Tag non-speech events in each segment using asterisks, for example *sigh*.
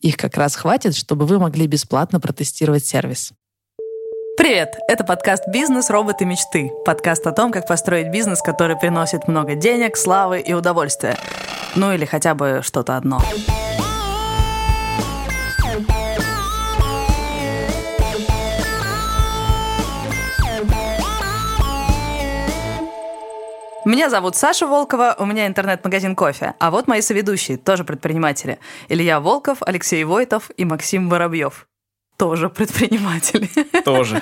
Их как раз хватит, чтобы вы могли бесплатно протестировать сервис. Привет! Это подкаст «Бизнес. Роботы. Мечты». Подкаст о том, как построить бизнес, который приносит много денег, славы и удовольствия. Ну или хотя бы что-то одно. Меня зовут Саша Волкова, у меня интернет-магазин кофе. А вот мои соведущие, тоже предприниматели. Илья Волков, Алексей Войтов и Максим Воробьев. Тоже предприниматели. Тоже.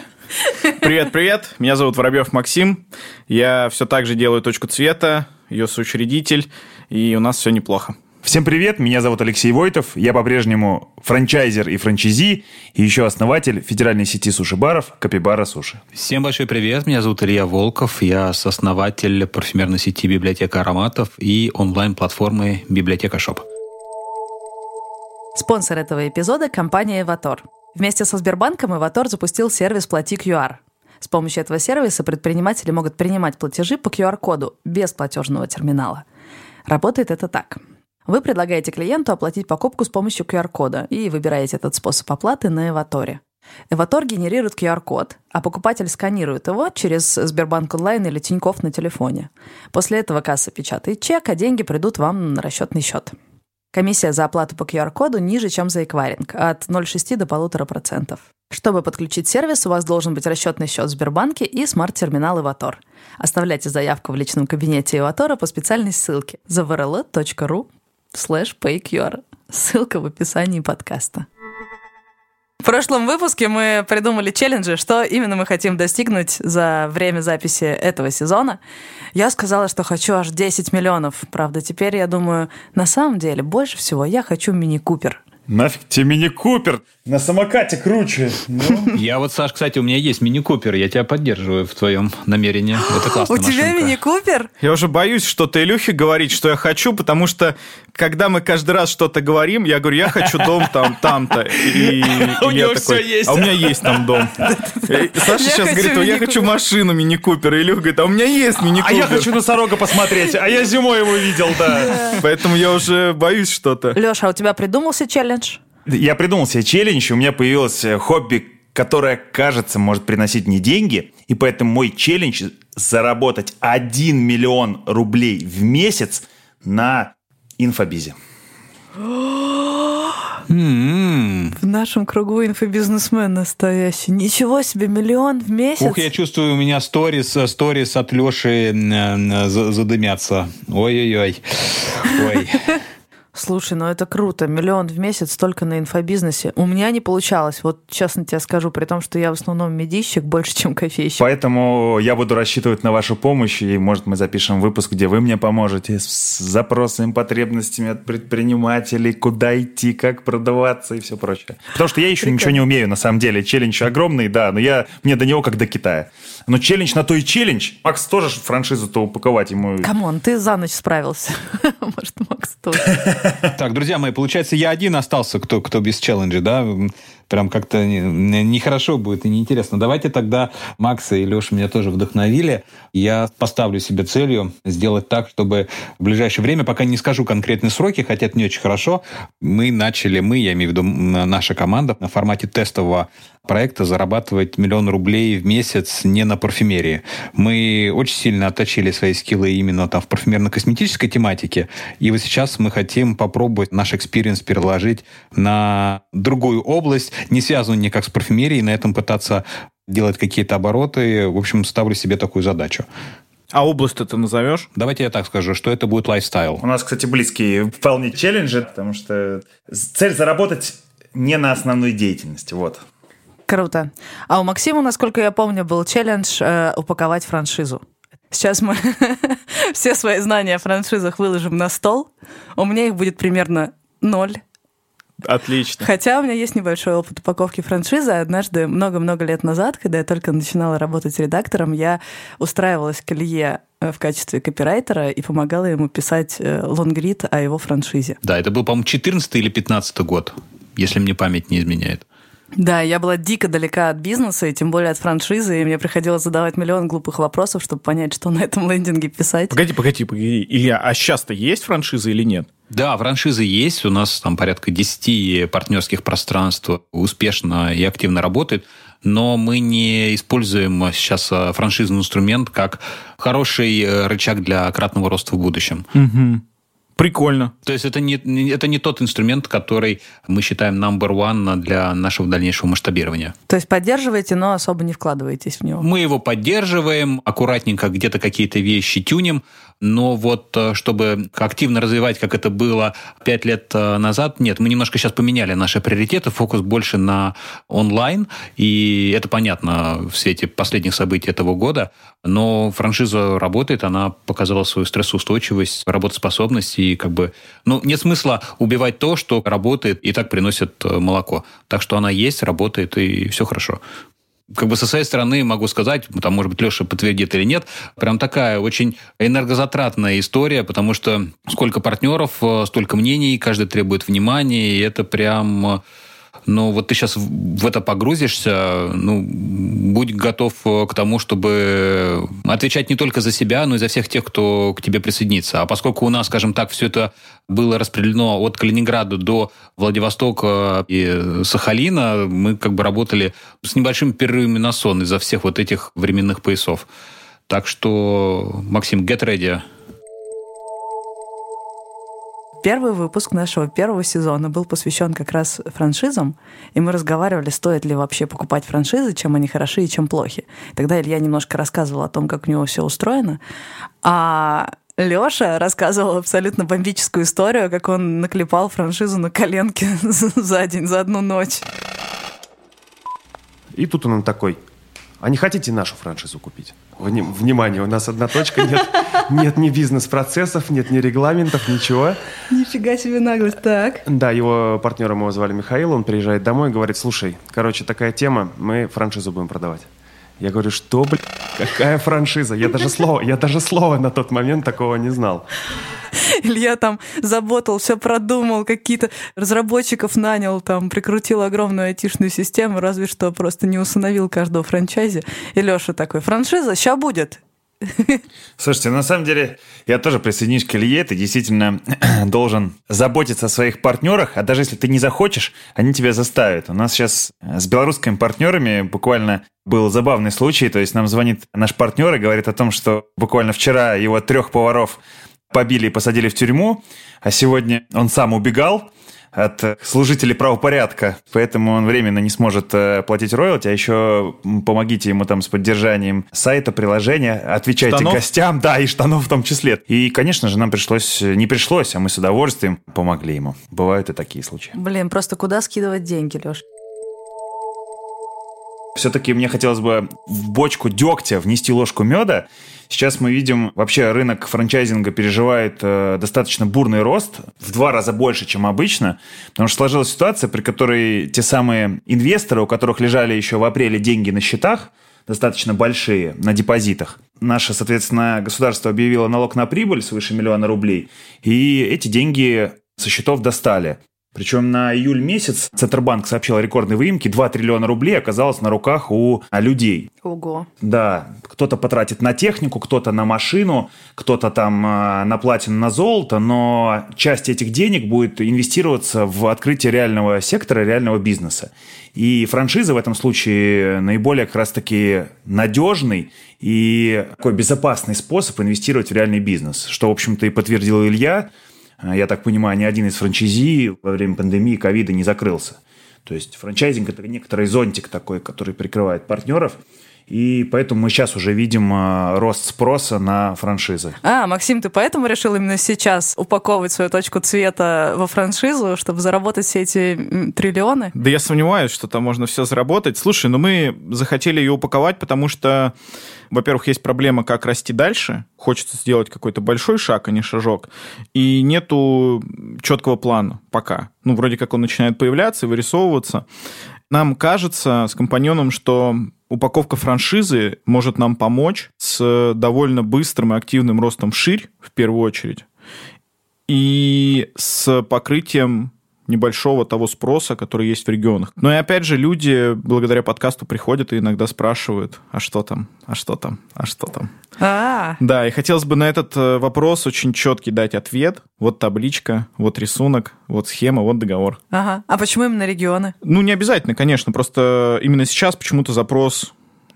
Привет, привет. Меня зовут Воробьев Максим. Я все так же делаю точку цвета, ее соучредитель, и у нас все неплохо. Всем привет, меня зовут Алексей Войтов, я по-прежнему франчайзер и франчайзи, и еще основатель федеральной сети суши-баров Капибара Суши. Всем большой привет, меня зовут Илья Волков, я сооснователь парфюмерной сети Библиотека ароматов и онлайн-платформы Библиотека Шоп. Спонсор этого эпизода – компания «Эватор». Вместе со Сбербанком «Эватор» запустил сервис «Плати QR». С помощью этого сервиса предприниматели могут принимать платежи по QR-коду без платежного терминала. Работает это так – вы предлагаете клиенту оплатить покупку с помощью QR-кода и выбираете этот способ оплаты на Эваторе. Эватор генерирует QR-код, а покупатель сканирует его через Сбербанк онлайн или Тинькофф на телефоне. После этого касса печатает чек, а деньги придут вам на расчетный счет. Комиссия за оплату по QR-коду ниже, чем за эквайринг, от 0,6 до 1,5%. Чтобы подключить сервис, у вас должен быть расчетный счет в Сбербанке и смарт-терминал Эватор. Оставляйте заявку в личном кабинете Эватора по специальной ссылке zavrl.ru слэш payqr. Ссылка в описании подкаста. В прошлом выпуске мы придумали челленджи, что именно мы хотим достигнуть за время записи этого сезона. Я сказала, что хочу аж 10 миллионов. Правда, теперь я думаю, на самом деле больше всего я хочу мини-купер. Нафиг тебе мини-купер? На самокате круче. Ну. Я вот, Саш, кстати, у меня есть мини-купер. Я тебя поддерживаю в твоем намерении. Это классно. У тебя мини-купер? Я уже боюсь что-то Илюхе говорить, что я хочу, потому что когда мы каждый раз что-то говорим, я говорю, я хочу дом там, там-то. И, *laughs* у него все есть. А у меня есть там дом. *laughs* Саша сейчас говорит, я хочу машину мини-купер. И Илюха говорит, а у меня есть мини-купер. А я хочу носорога посмотреть. А я зимой его видел, да. Поэтому я уже боюсь что-то. Леша, а у тебя придумался челлендж? Я придумал себе челлендж, у меня появилось э, хобби, которое, кажется, может приносить мне деньги, и поэтому мой челлендж заработать 1 миллион рублей в месяц на инфобизе. В нашем кругу инфобизнесмен настоящий. Ничего себе, миллион в месяц. Ух, я чувствую, у меня сторис, сторис от Леши э, задымятся. Ой-ой-ой. Ой. Слушай, ну это круто. Миллион в месяц только на инфобизнесе. У меня не получалось. Вот честно тебе скажу, при том, что я в основном медийщик больше, чем кофейщик. Поэтому я буду рассчитывать на вашу помощь, и, может, мы запишем выпуск, где вы мне поможете с запросами, потребностями от предпринимателей, куда идти, как продаваться и все прочее. Потому что я еще Прикольно. ничего не умею, на самом деле. Челлендж огромный, да, но я, мне до него как до Китая. Но челлендж на то и челлендж. Макс тоже франшизу-то упаковать ему. Come on, ты за ночь справился. *laughs* Может, Макс тоже. *laughs* Так, друзья мои, получается, я один остался, кто, кто без челленджа, да? прям как-то нехорошо будет и неинтересно. Давайте тогда Макса и Леша меня тоже вдохновили. Я поставлю себе целью сделать так, чтобы в ближайшее время, пока не скажу конкретные сроки, хотя это не очень хорошо, мы начали, мы, я имею в виду наша команда, на формате тестового проекта зарабатывать миллион рублей в месяц не на парфюмерии. Мы очень сильно отточили свои скиллы именно там в парфюмерно-косметической тематике, и вот сейчас мы хотим попробовать наш experience переложить на другую область, не связанную никак с парфюмерией, на этом пытаться делать какие-то обороты. В общем, ставлю себе такую задачу. А область это назовешь? Давайте я так скажу, что это будет lifestyle. У нас, кстати, близкие вполне челленджи, потому что цель заработать не на основной деятельности. Вот. Круто. А у Максима, насколько я помню, был челлендж э, упаковать франшизу. Сейчас мы *laughs* все свои знания о франшизах выложим на стол. У меня их будет примерно ноль. Отлично. Хотя у меня есть небольшой опыт упаковки франшизы. Однажды, много-много лет назад, когда я только начинала работать редактором, я устраивалась к Илье э, в качестве копирайтера и помогала ему писать э, лонгрид о его франшизе. Да, это был, по-моему, 14 или 15 год, если мне память не изменяет. Да, я была дико далека от бизнеса, и тем более от франшизы, и мне приходилось задавать миллион глупых вопросов, чтобы понять, что на этом лендинге писать. Погоди, погоди, погоди. Илья, а сейчас-то есть франшиза или нет? Да, франшизы есть. У нас там порядка 10 партнерских пространств успешно и активно работает. Но мы не используем сейчас э, франшизный инструмент как хороший э, рычаг для кратного роста в будущем. Угу. Прикольно. То есть это не, это не тот инструмент, который мы считаем number one для нашего дальнейшего масштабирования. То есть поддерживаете, но особо не вкладываетесь в него? Мы его поддерживаем, аккуратненько где-то какие-то вещи тюним, но вот э, чтобы активно развивать, как это было пять лет э, назад, нет, мы немножко сейчас поменяли наши приоритеты, фокус больше на онлайн, и это понятно в свете последних событий этого года, но франшиза работает, она показала свою стрессоустойчивость, работоспособность, и как бы, ну, нет смысла убивать то, что работает и так приносит э, молоко. Так что она есть, работает, и все хорошо как бы со своей стороны могу сказать, там, может быть, Леша подтвердит или нет, прям такая очень энергозатратная история, потому что сколько партнеров, э, столько мнений, каждый требует внимания, и это прям э, но вот ты сейчас в это погрузишься, ну, будь готов э, к тому, чтобы отвечать не только за себя, но и за всех тех, кто к тебе присоединится. А поскольку у нас, скажем так, все это было распределено от Калининграда до Владивостока и Сахалина, мы как бы работали с небольшими перерывами на сон из-за всех вот этих временных поясов. Так что, Максим, get ready. Первый выпуск нашего первого сезона был посвящен как раз франшизам, и мы разговаривали, стоит ли вообще покупать франшизы, чем они хороши и чем плохи. Тогда Илья немножко рассказывал о том, как у него все устроено, а Лёша рассказывал абсолютно бомбическую историю, как он наклепал франшизу на коленке *laughs* за день, за одну ночь. И тут он такой, а не хотите нашу франшизу купить? Внимание, у нас одна точка, нет, нет ни бизнес-процессов, нет ни регламентов, ничего. Нифига себе наглость, так. Да, его партнером его звали Михаил, он приезжает домой и говорит, слушай, короче, такая тема, мы франшизу будем продавать. Я говорю, что, блин, какая франшиза? Я даже слова, я даже слова на тот момент такого не знал. Илья там заботал, все продумал, какие-то разработчиков нанял, там прикрутил огромную айтишную систему, разве что просто не установил каждого франчайзи. И Леша такой, франшиза, сейчас будет. *laughs* Слушайте, на самом деле я тоже присоединюсь к Илье. Ты действительно *clears throat* должен заботиться о своих партнерах, а даже если ты не захочешь, они тебя заставят. У нас сейчас с белорусскими партнерами буквально был забавный случай. То есть нам звонит наш партнер и говорит о том, что буквально вчера его трех поваров побили и посадили в тюрьму, а сегодня он сам убегал от служителей правопорядка, поэтому он временно не сможет э, платить роялти, а еще помогите ему там с поддержанием сайта, приложения, отвечайте штанов? гостям, да, и штанов в том числе. И, конечно же, нам пришлось, не пришлось, а мы с удовольствием помогли ему. Бывают и такие случаи. Блин, просто куда скидывать деньги, Леш? Все-таки мне хотелось бы в бочку дегтя внести ложку меда. Сейчас мы видим, вообще рынок франчайзинга переживает э, достаточно бурный рост, в два раза больше, чем обычно, потому что сложилась ситуация, при которой те самые инвесторы, у которых лежали еще в апреле деньги на счетах, достаточно большие, на депозитах. Наше, соответственно, государство объявило налог на прибыль свыше миллиона рублей, и эти деньги со счетов достали. Причем на июль месяц Центробанк сообщил о рекордной выемке. 2 триллиона рублей оказалось на руках у людей. Ого. Да. Кто-то потратит на технику, кто-то на машину, кто-то там э, на платину, на золото, но часть этих денег будет инвестироваться в открытие реального сектора, реального бизнеса. И франшиза в этом случае наиболее как раз-таки надежный и такой безопасный способ инвестировать в реальный бизнес, что, в общем-то, и подтвердил Илья. А, я так понимаю, ни один из франчайзи во время пандемии ковида не закрылся. То есть франчайзинг – это некоторый зонтик такой, который прикрывает партнеров. И поэтому мы сейчас уже видим э, рост спроса на франшизы. А, Максим, ты поэтому решил именно сейчас упаковывать свою точку цвета во франшизу, чтобы заработать все эти триллионы? Да я сомневаюсь, что там можно все заработать. Слушай, ну мы захотели ее упаковать, потому что, во-первых, есть проблема, как расти дальше. Хочется сделать какой-то большой шаг, а не шажок. И нету четкого плана пока. Ну, вроде как он начинает появляться и вырисовываться. Нам кажется с компаньоном, что упаковка франшизы может нам помочь с довольно быстрым и активным ростом вширь, в первую очередь, и с покрытием небольшого того спроса, который есть в регионах. Но и опять же, люди благодаря подкасту приходят и иногда спрашивают, а что там, а что там, а что там. А, Да, и хотелось бы на этот э, вопрос очень четкий дать ответ. Вот табличка, вот рисунок, вот схема, вот договор. ага. А почему именно регионы? Ну, не обязательно, конечно, просто именно сейчас почему-то запрос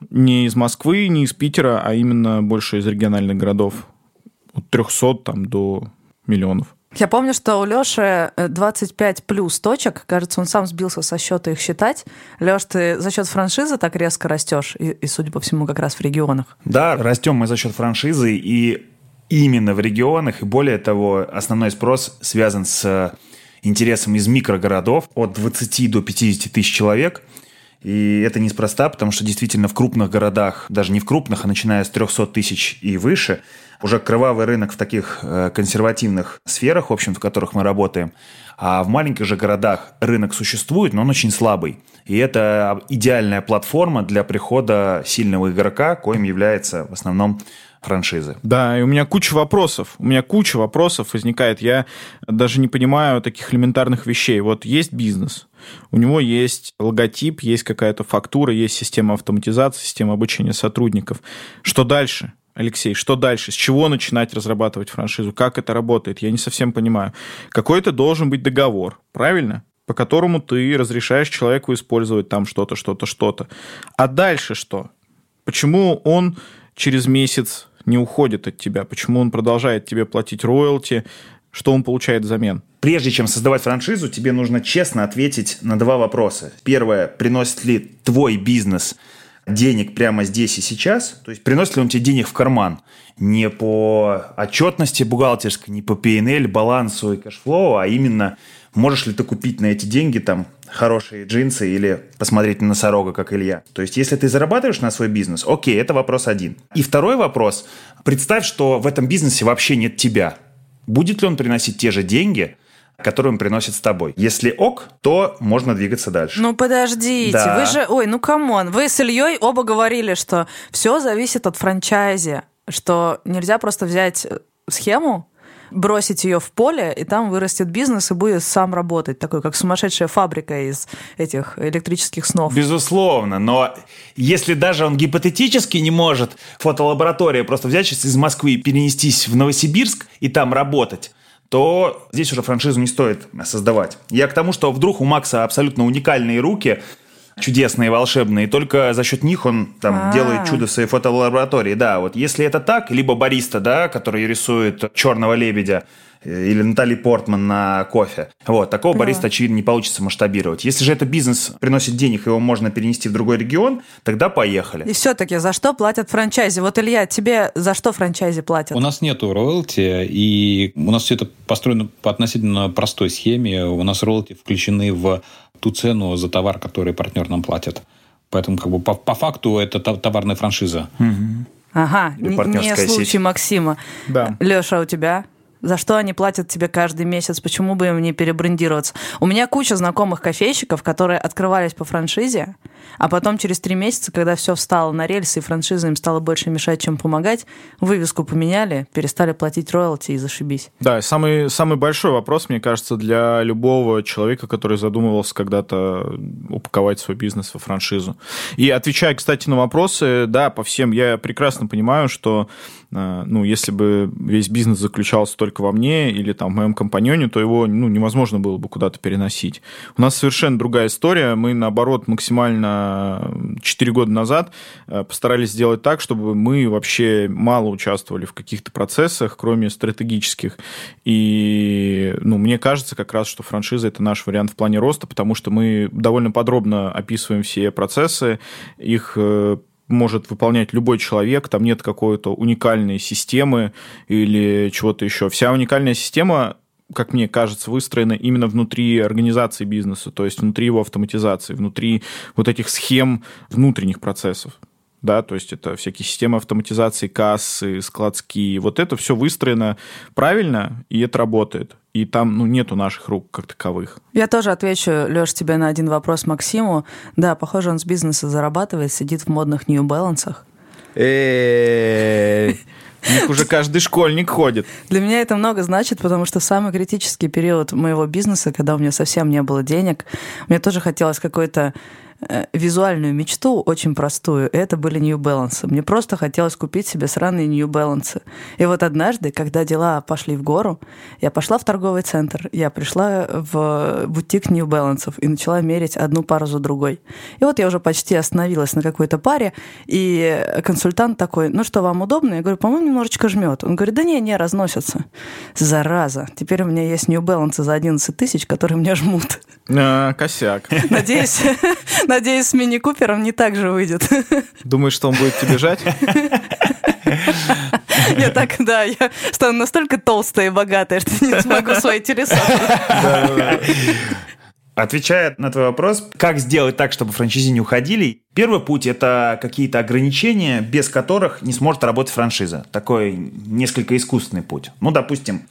не из Москвы, не из Питера, а именно больше из региональных городов. От 300 там, до миллионов. Я помню, что у Лёши э, 25 плюс точек. Кажется, он сам сбился со счета их считать. Лёш, ты за счет франшизы так резко растешь, и, и, судя по всему, как раз в регионах. Да, растем мы за счет франшизы и именно в регионах. И более того, основной спрос связан с интересом из микрогородов от 20 до 50 тысяч человек. И это неспроста, потому что действительно в крупных городах, даже не в крупных, а начиная с 300 тысяч и выше, уже кровавый рынок в таких э, консервативных сферах, в общем, в которых мы работаем. А в маленьких же городах рынок существует, но он очень слабый. И это идеальная платформа для прихода сильного игрока, коим является в основном франшизы. Да, и у меня куча вопросов. У меня куча вопросов возникает. Я даже не понимаю таких элементарных вещей. Вот есть бизнес, у него есть логотип, есть какая-то фактура, есть система автоматизации, система обучения сотрудников. Что дальше? Алексей, что дальше? С чего начинать разрабатывать франшизу? Как это работает? Я не совсем понимаю. Какой-то должен быть договор, правильно? По которому ты разрешаешь человеку использовать там что-то, что-то, что-то. А дальше что? Почему он через месяц не уходит от тебя? Почему он продолжает тебе платить роялти? Что он получает взамен? Прежде чем создавать франшизу, тебе нужно честно ответить на два вопроса. Первое, приносит ли твой бизнес денег прямо здесь и сейчас, то есть приносит ли он тебе денег в карман, не по отчетности бухгалтерской, не по P&L, балансу и cash flow, а именно можешь ли ты купить на эти деньги там хорошие джинсы или посмотреть на носорога, как Илья. То есть, если ты зарабатываешь на свой бизнес, окей, это вопрос один. И второй вопрос. Представь, что в этом бизнесе вообще нет тебя. Будет ли он приносить те же деньги, которые он приносит с тобой. Если ок, то можно двигаться дальше. Ну подождите, Да. вы же, ой, ну come on, вы с Ильей оба говорили, что все зависит от франчайзи, что нельзя просто взять схему, бросить ее в поле, и там вырастет бизнес и будет сам работать, такой как сумасшедшая фабрика из этих электрических снов. Безусловно, но если даже он гипотетически не может фотолаборатория просто взять сейчас из Москвы и перенестись в Новосибирск и там работать, то здесь уже франшизу не стоит создавать. Я к тому, что вдруг у Макса абсолютно уникальные руки, чудесные, волшебные, только за счет них он там А. делает чудо в своей фотолаборатории. Да, вот если это так, либо бариста, да, который рисует черного лебедя, э, или Натали Портман на кофе. Вот, такого бариста, очевидно, не получится масштабировать. Если же это бизнес приносит денег, его можно перенести в другой регион, тогда поехали. И все-таки за что платят франчайзи? Вот, Илья, тебе за что франчайзи платят? У нас нету роялти, и у нас все это построено по относительно простой схеме. У нас роялти включены в ту цену за товар, который партнер нам платит. Поэтому как бы по, по факту это товарная франшиза. Ага, Или не- случай сеть. Максима. Да. Леша, у тебя? За что они платят тебе каждый месяц? Почему бы им не перебрендироваться? У меня куча знакомых кофейщиков, которые открывались по франшизе, а потом через три месяца, когда все встало на рельсы и франшиза им стала больше мешать, чем помогать, вывеску поменяли, перестали платить роялти и зашибись. Да, самый, самый большой вопрос, мне кажется, для любого человека, который задумывался когда-то упаковать свой бизнес во франшизу. И отвечая, кстати, на вопросы, да, по всем, я прекрасно понимаю, что э, ну, если бы весь бизнес заключался только во мне или там в моем компаньоне, то его ну, невозможно было бы куда-то переносить. У нас совершенно другая история. Мы, наоборот, максимально 4 года назад э, постарались сделать так, чтобы мы вообще мало участвовали в каких-то процессах, кроме стратегических. И ну, мне кажется как раз, что франшиза – это наш вариант в плане роста, потому что мы довольно подробно описываем все процессы, их э, может выполнять любой человек, там нет какой-то уникальной системы или чего-то еще. Вся уникальная система как мне кажется, выстроена именно внутри организации бизнеса, то есть внутри его автоматизации, внутри вот этих схем внутренних процессов да, то есть это всякие системы автоматизации кассы, складские, вот это все выстроено правильно, и это работает. И там, ну, нету наших рук как таковых. Я тоже отвечу, Леш, тебе на один вопрос Максиму. Да, похоже, он с бизнеса зарабатывает, сидит в модных New Balance. В них уже каждый школьник ходит. Для меня это много значит, потому что самый критический период моего бизнеса, когда у меня совсем не было денег, мне тоже хотелось какой-то визуальную мечту, очень простую, это были New Balance. Мне просто хотелось купить себе сраные New Balance. И вот однажды, когда дела пошли в гору, я пошла в торговый центр, я пришла в бутик New Balance и начала мерить одну пару за другой. И вот я уже почти остановилась на какой-то паре, и консультант такой, ну что, вам удобно? Я говорю, по-моему, немножечко жмет. Он говорит, да не, не, разносятся. Зараза. Теперь у меня есть New Balance за 11 тысяч, которые мне жмут. А, косяк. Надеюсь, *laughs* надеюсь, с мини-купером не так же выйдет. Думаешь, что он будет тебе жать? Я так, да, я стану настолько толстая и богатая, что не смогу свои телеса. Отвечая на твой вопрос, как сделать так, чтобы франчайзи не уходили, первый путь – это какие-то ограничения, без которых не сможет работать франшиза. Такой несколько искусственный путь. Ну, допустим,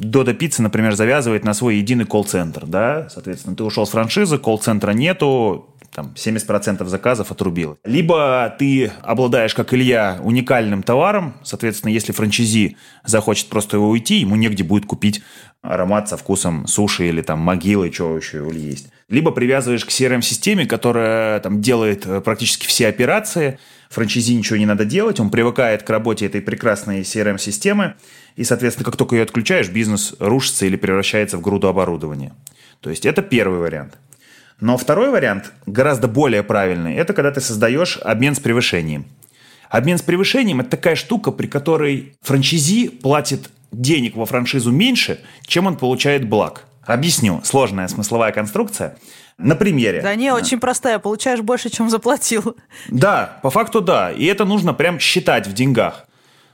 Дода Пицца, например, завязывает на свой единый колл-центр, да, соответственно, ты ушел с франшизы, колл-центра нету, там 70% заказов отрубил. Либо ты обладаешь, как Илья, уникальным товаром, соответственно, если франчизи захочет просто его уйти, ему негде будет купить аромат со вкусом суши или там могилы, что еще у есть. Либо привязываешь к CRM-системе, которая там делает э, практически все операции, франчизи ничего не надо делать, он привыкает к работе этой прекрасной CRM-системы, и, соответственно, как только ее отключаешь, бизнес рушится или превращается в груду оборудования. То есть это первый вариант – но второй вариант, гораздо более правильный, это когда ты создаешь обмен с превышением. Обмен с превышением – это такая штука, при которой франчизи платит денег во франшизу меньше, чем он получает благ. Объясню. Сложная смысловая конструкция. На примере. Да не, очень простая. Получаешь больше, чем заплатил. Да, по факту да. И это нужно прям считать в деньгах.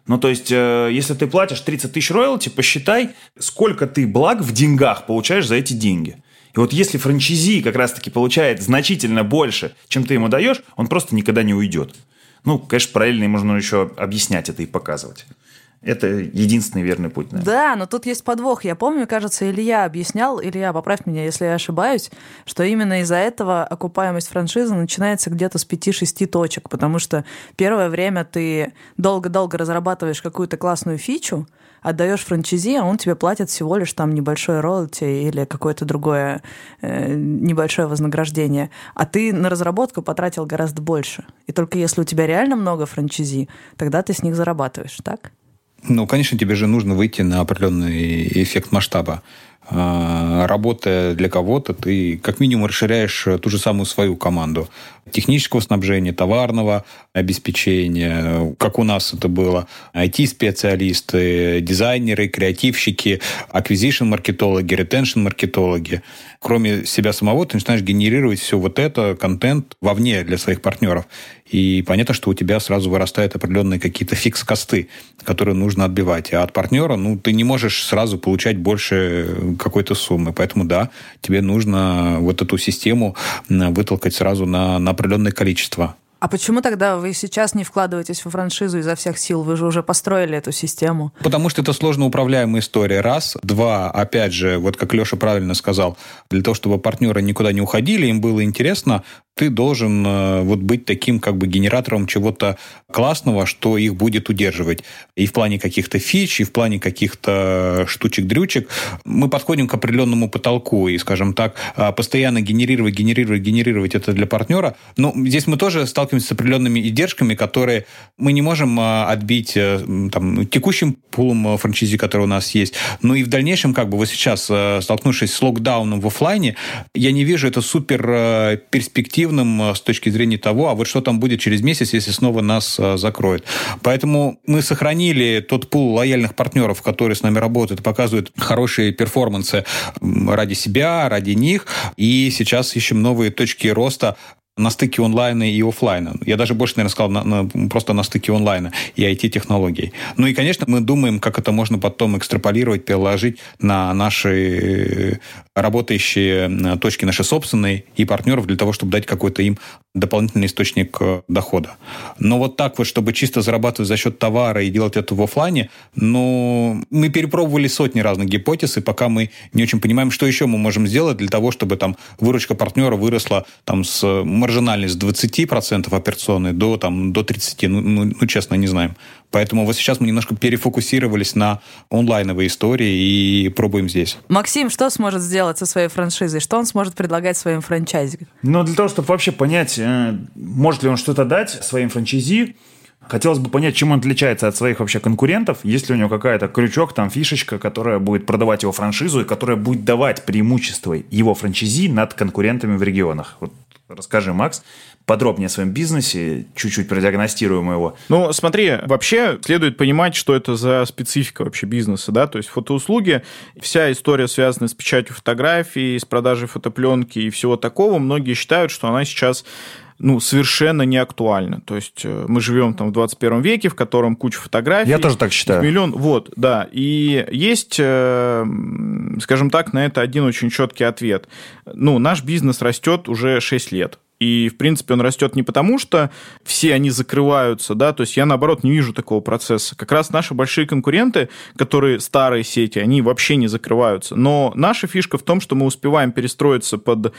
Ну, то есть, э, если ты платишь 30 тысяч роялти, посчитай, сколько ты благ в деньгах получаешь за эти деньги. И вот если франчизи как раз-таки получает значительно больше, чем ты ему даешь, он просто никогда не уйдет. Ну, конечно, параллельно можно еще объяснять это и показывать. Это единственный верный путь. Наверное. Да, но тут есть подвох. Я помню, кажется, Илья объяснял, Илья, поправь меня, если я ошибаюсь, что именно из-за этого окупаемость франшизы начинается где-то с 5-6 точек, потому что первое время ты долго-долго разрабатываешь какую-то классную фичу, отдаешь франчизи, а он тебе платит всего лишь там небольшое роялти или какое-то другое э, небольшое вознаграждение. А ты на разработку потратил гораздо больше. И только если у тебя реально много франчизи, тогда ты с них зарабатываешь, так? Ну, конечно, тебе же нужно выйти на определенный эффект масштаба. А, работая для кого-то, ты как минимум расширяешь ту же самую свою команду технического снабжения, товарного обеспечения, как у нас это было, IT-специалисты, дизайнеры, креативщики, acquisition-маркетологи, retention-маркетологи. Кроме себя самого, ты начинаешь генерировать все вот это, контент вовне для своих партнеров. И понятно, что у тебя сразу вырастают определенные какие-то фикс-косты, которые нужно отбивать. А от партнера, ну, ты не можешь сразу получать больше какой-то суммы. Поэтому, да, тебе нужно вот эту систему вытолкать сразу на, на определенное количество. А почему тогда вы сейчас не вкладываетесь во франшизу изо всех сил? Вы же уже построили эту систему. Потому что это сложно управляемая история. Раз. Два. Опять же, вот как Леша правильно сказал, для того, чтобы партнеры никуда не уходили, им было интересно, ты должен э, вот быть таким как бы генератором чего-то классного, что их будет удерживать. И в плане каких-то фич, и в плане каких-то штучек-дрючек мы подходим к определенному потолку. И, скажем так, а, постоянно генерировать, генерировать, генерировать это для партнера. Но здесь мы тоже сталкиваемся с определенными издержками, которые мы не можем а, отбить э, там, текущим пулом франчизи, который у нас есть. Но и в дальнейшем, как бы вот сейчас, э, столкнувшись с локдауном в офлайне, я не вижу это супер перспектив эффективным э, с точки зрения того, а вот что там будет через месяц, если снова нас э, закроют. Поэтому мы сохранили тот пул лояльных партнеров, которые с нами работают, показывают хорошие перформансы ради себя, ради них. И сейчас ищем новые точки роста на стыке онлайна и офлайна. Я даже больше, наверное, сказал, на, на, просто на стыке онлайна и IT-технологий. Ну и, конечно, мы думаем, как это можно потом экстраполировать, переложить на наши работающие э, точки, наши собственные и партнеров для того, чтобы дать какой-то им дополнительный источник э, дохода. Но вот так вот, чтобы чисто зарабатывать за счет товара и делать это в офлайне, ну, мы перепробовали сотни разных гипотез, и пока мы не очень понимаем, что еще мы можем сделать для того, чтобы там выручка партнера выросла там с маржинальной с 20% операционной до, там, до 30%. Ну, ну, ну, честно, не знаем. Поэтому вот сейчас мы немножко перефокусировались на онлайновые истории и пробуем здесь. Максим, что сможет сделать со своей франшизой? Что он сможет предлагать своим франчайзи? Ну, для того, чтобы вообще понять, э, может ли он что-то дать своим франчайзи, Хотелось бы понять, чем он отличается от своих вообще конкурентов. Есть ли у него какая-то крючок, там фишечка, которая будет продавать его франшизу и которая будет давать преимущество его франчайзи над конкурентами в регионах. Вот расскажи, Макс, подробнее о своем бизнесе, чуть-чуть продиагностируем его. Ну, смотри, вообще следует понимать, что это за специфика вообще бизнеса, да, то есть фотоуслуги, вся история, связанная с печатью фотографий, с продажей фотопленки и всего такого, многие считают, что она сейчас ну, совершенно не актуально. То есть э, мы живем там в 21 веке, в котором куча фотографий. Я тоже так считаю. Миллион, вот, да. И есть, э, скажем так, на это один очень четкий ответ. Ну, наш бизнес растет уже 6 лет. И, в принципе, он растет не потому, что все они закрываются, да, то есть я, наоборот, не вижу такого процесса. Как раз наши большие конкуренты, которые старые сети, они вообще не закрываются. Но наша фишка в том, что мы успеваем перестроиться под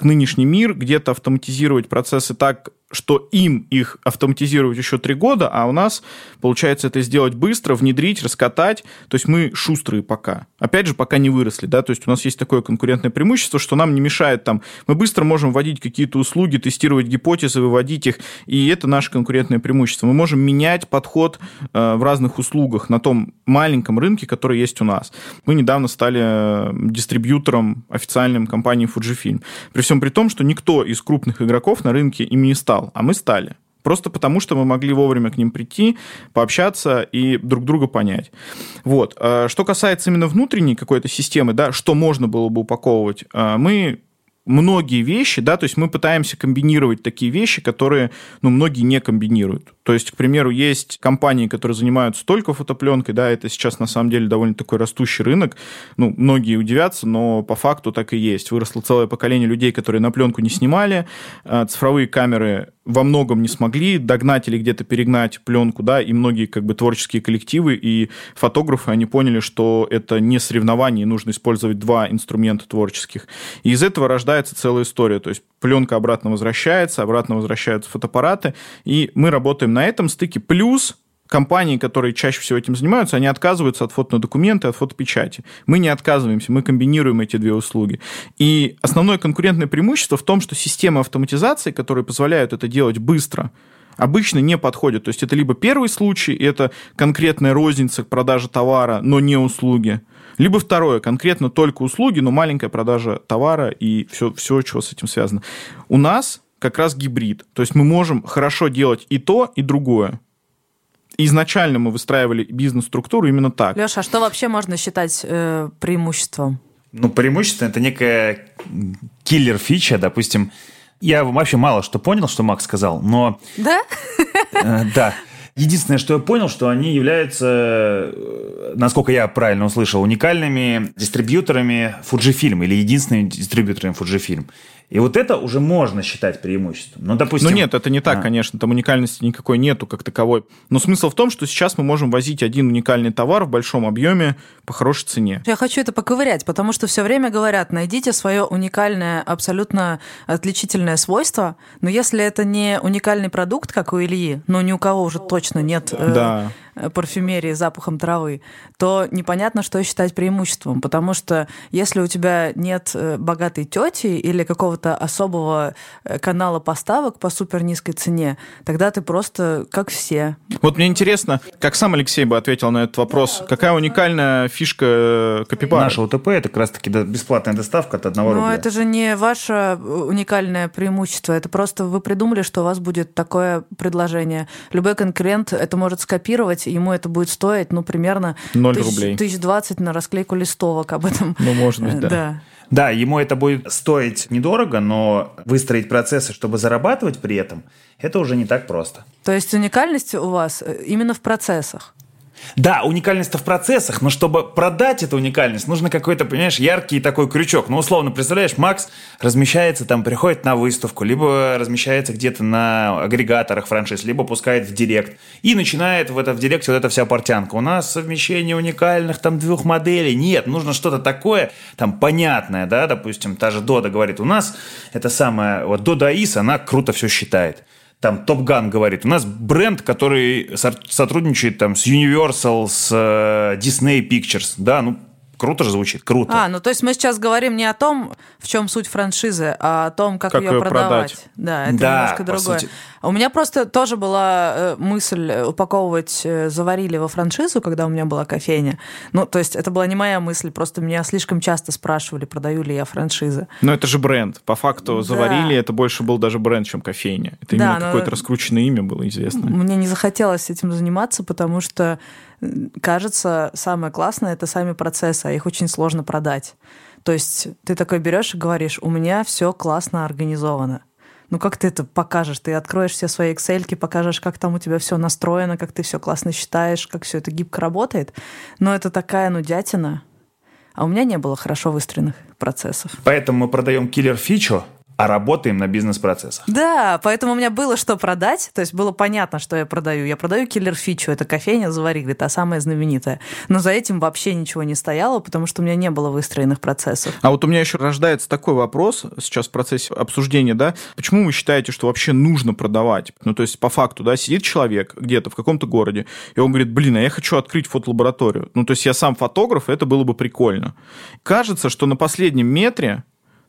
нынешний мир, где-то автоматизировать процессы так, что им их автоматизировать еще три года, а у нас получается это сделать быстро, внедрить, раскатать. То есть мы шустрые пока. Опять же, пока не выросли, да, то есть у нас есть такое конкурентное преимущество, что нам не мешает там, мы быстро можем вводить какие-то услуги, тестировать гипотезы, выводить их, и это наше конкурентное преимущество. Мы можем менять подход э, в разных услугах на том маленьком рынке, который есть у нас. Мы недавно стали э, дистрибьютором официальным компании Fujifilm. При всем при том, что никто из крупных игроков на рынке ими не стал стал, а мы стали. Просто потому, что мы могли вовремя к ним прийти, пообщаться и друг друга понять. Вот. А что касается именно внутренней какой-то системы, да, что можно было бы упаковывать, а, мы многие вещи, да, то есть мы пытаемся комбинировать такие вещи, которые, ну, многие не комбинируют. То есть, к примеру, есть компании, которые занимаются только фотопленкой, да, это сейчас на самом деле довольно такой растущий рынок. Ну, многие удивятся, но по факту так и есть. Выросло целое поколение людей, которые на пленку не снимали, а, цифровые камеры во многом не смогли догнать или где-то перегнать пленку, да, и многие как бы творческие коллективы и фотографы, они поняли, что это не соревнование, нужно использовать два инструмента творческих. И из этого рождается целая история, то есть пленка обратно возвращается, обратно возвращаются фотоаппараты, и мы работаем на этом стыке. Плюс компании, которые чаще всего этим занимаются, они отказываются от фотодокумента, от фотопечати. Мы не отказываемся, мы комбинируем эти две услуги. И основное конкурентное преимущество в том, что системы автоматизации, которые позволяют это делать быстро, обычно не подходят. То есть это либо первый случай, это конкретная розница продажи товара, но не услуги, либо второе, конкретно только услуги, но маленькая продажа товара и все, все, что с этим связано. У нас как раз гибрид. То есть мы можем хорошо делать и то, и другое изначально мы выстраивали бизнес-структуру именно так. Леша, а что вообще можно считать э, преимуществом? Ну, преимущество это некая киллер-фича, допустим. Я вообще мало что понял, что Макс сказал, но... Да? Э, да. Единственное, что я понял, что они являются, э, насколько я правильно услышал, уникальными дистрибьюторами Fujifilm или единственными дистрибьюторами Fujifilm. И вот это уже можно считать преимуществом. Ну, допустим... Ну, нет, это не так, а. конечно. Там уникальности никакой нету как таковой. Но смысл в том, что сейчас мы можем возить один уникальный товар в большом объеме по хорошей цене. Я хочу это поковырять, потому что все время говорят, найдите свое уникальное, абсолютно отличительное свойство, но если это не уникальный продукт, как у Ильи, но ни у кого уже точно нет э, да. Э, парфюмерии запахом травы, то непонятно, что считать преимуществом, потому что если у тебя нет э, богатой тети или какого-то особого э, канала поставок по супер низкой цене, тогда ты просто как все. Вот мне интересно, как сам Алексей бы ответил на этот вопрос, какая уникальная фишка Капибара? Наша УТП это как раз-таки бесплатная доставка от одного рубля. Но это же не ваше уникальное преимущество, это просто вы придумали, что у вас будет такое предложение. Любой конкурент это может скопировать делать, ему это будет стоить, ну, примерно 0 тысяч, рублей. тысяч двадцать на расклейку листовок об этом. Ну, может быть, да. да. Да, ему это будет стоить недорого, но выстроить процессы, чтобы зарабатывать при этом, это уже не так просто. То есть уникальность у вас э, именно в процессах? Да, уникальность-то в процессах, но чтобы продать эту уникальность, нужно какой-то, понимаешь, яркий такой крючок. Ну, условно, представляешь, Макс размещается там, приходит на выставку, либо размещается где-то на агрегаторах франшиз, либо пускает в директ. И начинает в, это, в директе вот эта вся портянка. У нас совмещение уникальных там двух моделей. Нет, нужно что-то такое, там, понятное, да, допустим, та же Дода говорит, у нас это самое, вот Дода Ис, она круто все считает там Top Gun говорит, у нас бренд, который сотрудничает там с Universal, с э, Disney Pictures, да, ну круто же звучит, круто. А, ну то есть мы сейчас говорим не о том, в чем суть франшизы, а о том, как, как ее, ее продавать. Продать. Да, это да, немножко другое. Сути. У меня просто тоже была э, мысль упаковывать э, заварили во франшизу, когда у меня была кофейня. Ну, то есть это была не моя мысль, просто меня слишком часто спрашивали, продаю ли я франшизы. Но это же бренд. По факту да. заварили, это больше был даже бренд, чем кофейня. Это да, именно какое-то раскрученное имя было известно. Мне не захотелось этим заниматься, потому что кажется, самое классное это сами процессы, а их очень сложно продать. То есть ты такой берешь и говоришь, у меня все классно организовано. Ну как ты это покажешь? Ты откроешь все свои Excel, покажешь, как там у тебя все настроено, как ты все классно считаешь, как все это гибко работает. Но это такая нудятина. А у меня не было хорошо выстроенных процессов. Поэтому мы продаем киллер-фичу, а работаем на бизнес-процессах. Да, поэтому у меня было что продать, то есть было понятно, что я продаю. Я продаю киллер-фичу, это кофейня заварили, та самая знаменитая. Но за этим вообще ничего не стояло, потому что у меня не было выстроенных процессов. А вот у меня еще рождается такой вопрос сейчас в процессе обсуждения, да, почему вы считаете, что вообще нужно продавать? Ну, то есть по факту, да, сидит человек где-то в каком-то городе, и он говорит, блин, а я хочу открыть фотолабораторию. Ну, то есть я сам фотограф, и это было бы прикольно. Кажется, что на последнем метре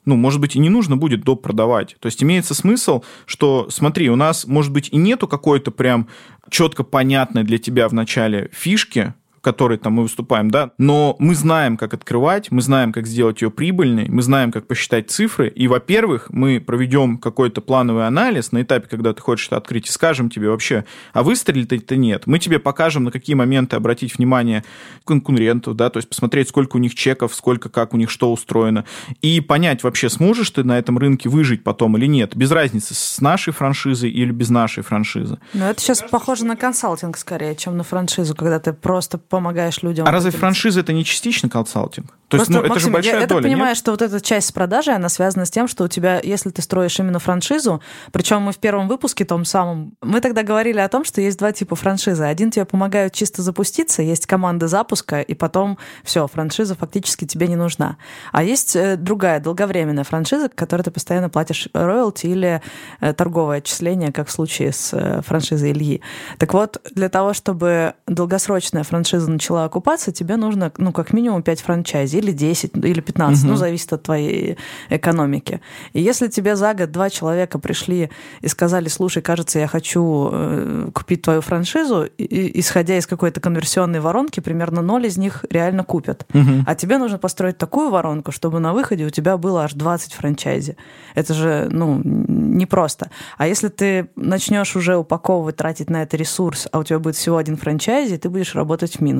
ну, может быть, и не нужно будет доп. продавать. То есть имеется смысл, что, смотри, у нас, может быть, и нету какой-то прям четко понятной для тебя в начале фишки, которой там мы выступаем, да, но мы знаем, как открывать, мы знаем, как сделать ее прибыльной, мы знаем, как посчитать цифры, и, во-первых, мы проведем какой-то плановый анализ на этапе, когда ты хочешь это открыть, и скажем тебе вообще, а выстрелит это нет. Мы тебе покажем, на какие моменты обратить внимание конкурентов, да, то есть посмотреть, сколько у них чеков, сколько, как у них что устроено, и понять вообще, сможешь ты на этом рынке выжить потом или нет, без разницы, с нашей франшизой или без нашей франшизы. Ну, это сейчас похоже на консалтинг скорее, чем на франшизу, когда ты просто помогаешь людям. А разве франшиза это не частично консалтинг? То есть, Просто, ну, это Максим, же большая я, доля, я понимаю, что вот эта часть с продажей, она связана с тем, что у тебя, если ты строишь именно франшизу, причем мы в первом выпуске, том самом, мы тогда говорили о том, что есть два типа франшизы. Один тебе помогают чисто запуститься, есть команда запуска, и потом все, франшиза фактически тебе не нужна. А есть э, другая долговременная франшиза, которой ты постоянно платишь роялти или э, торговое отчисление, как в случае с э, франшизой Ильи. Так вот, для того, чтобы долгосрочная франшиза начала окупаться, тебе нужно, ну, как минимум 5 франчайзи или 10, или 15, угу. ну, зависит от твоей экономики. И если тебе за год два человека пришли и сказали, слушай, кажется, я хочу э, купить твою франшизу, и, исходя из какой-то конверсионной воронки, примерно ноль из них реально купят. Угу. А тебе нужно построить такую воронку, чтобы на выходе у тебя было аж 20 франчайзи. Это же, ну, непросто. А если ты начнешь уже упаковывать, тратить на это ресурс, а у тебя будет всего один франчайзи, ты будешь работать в минус.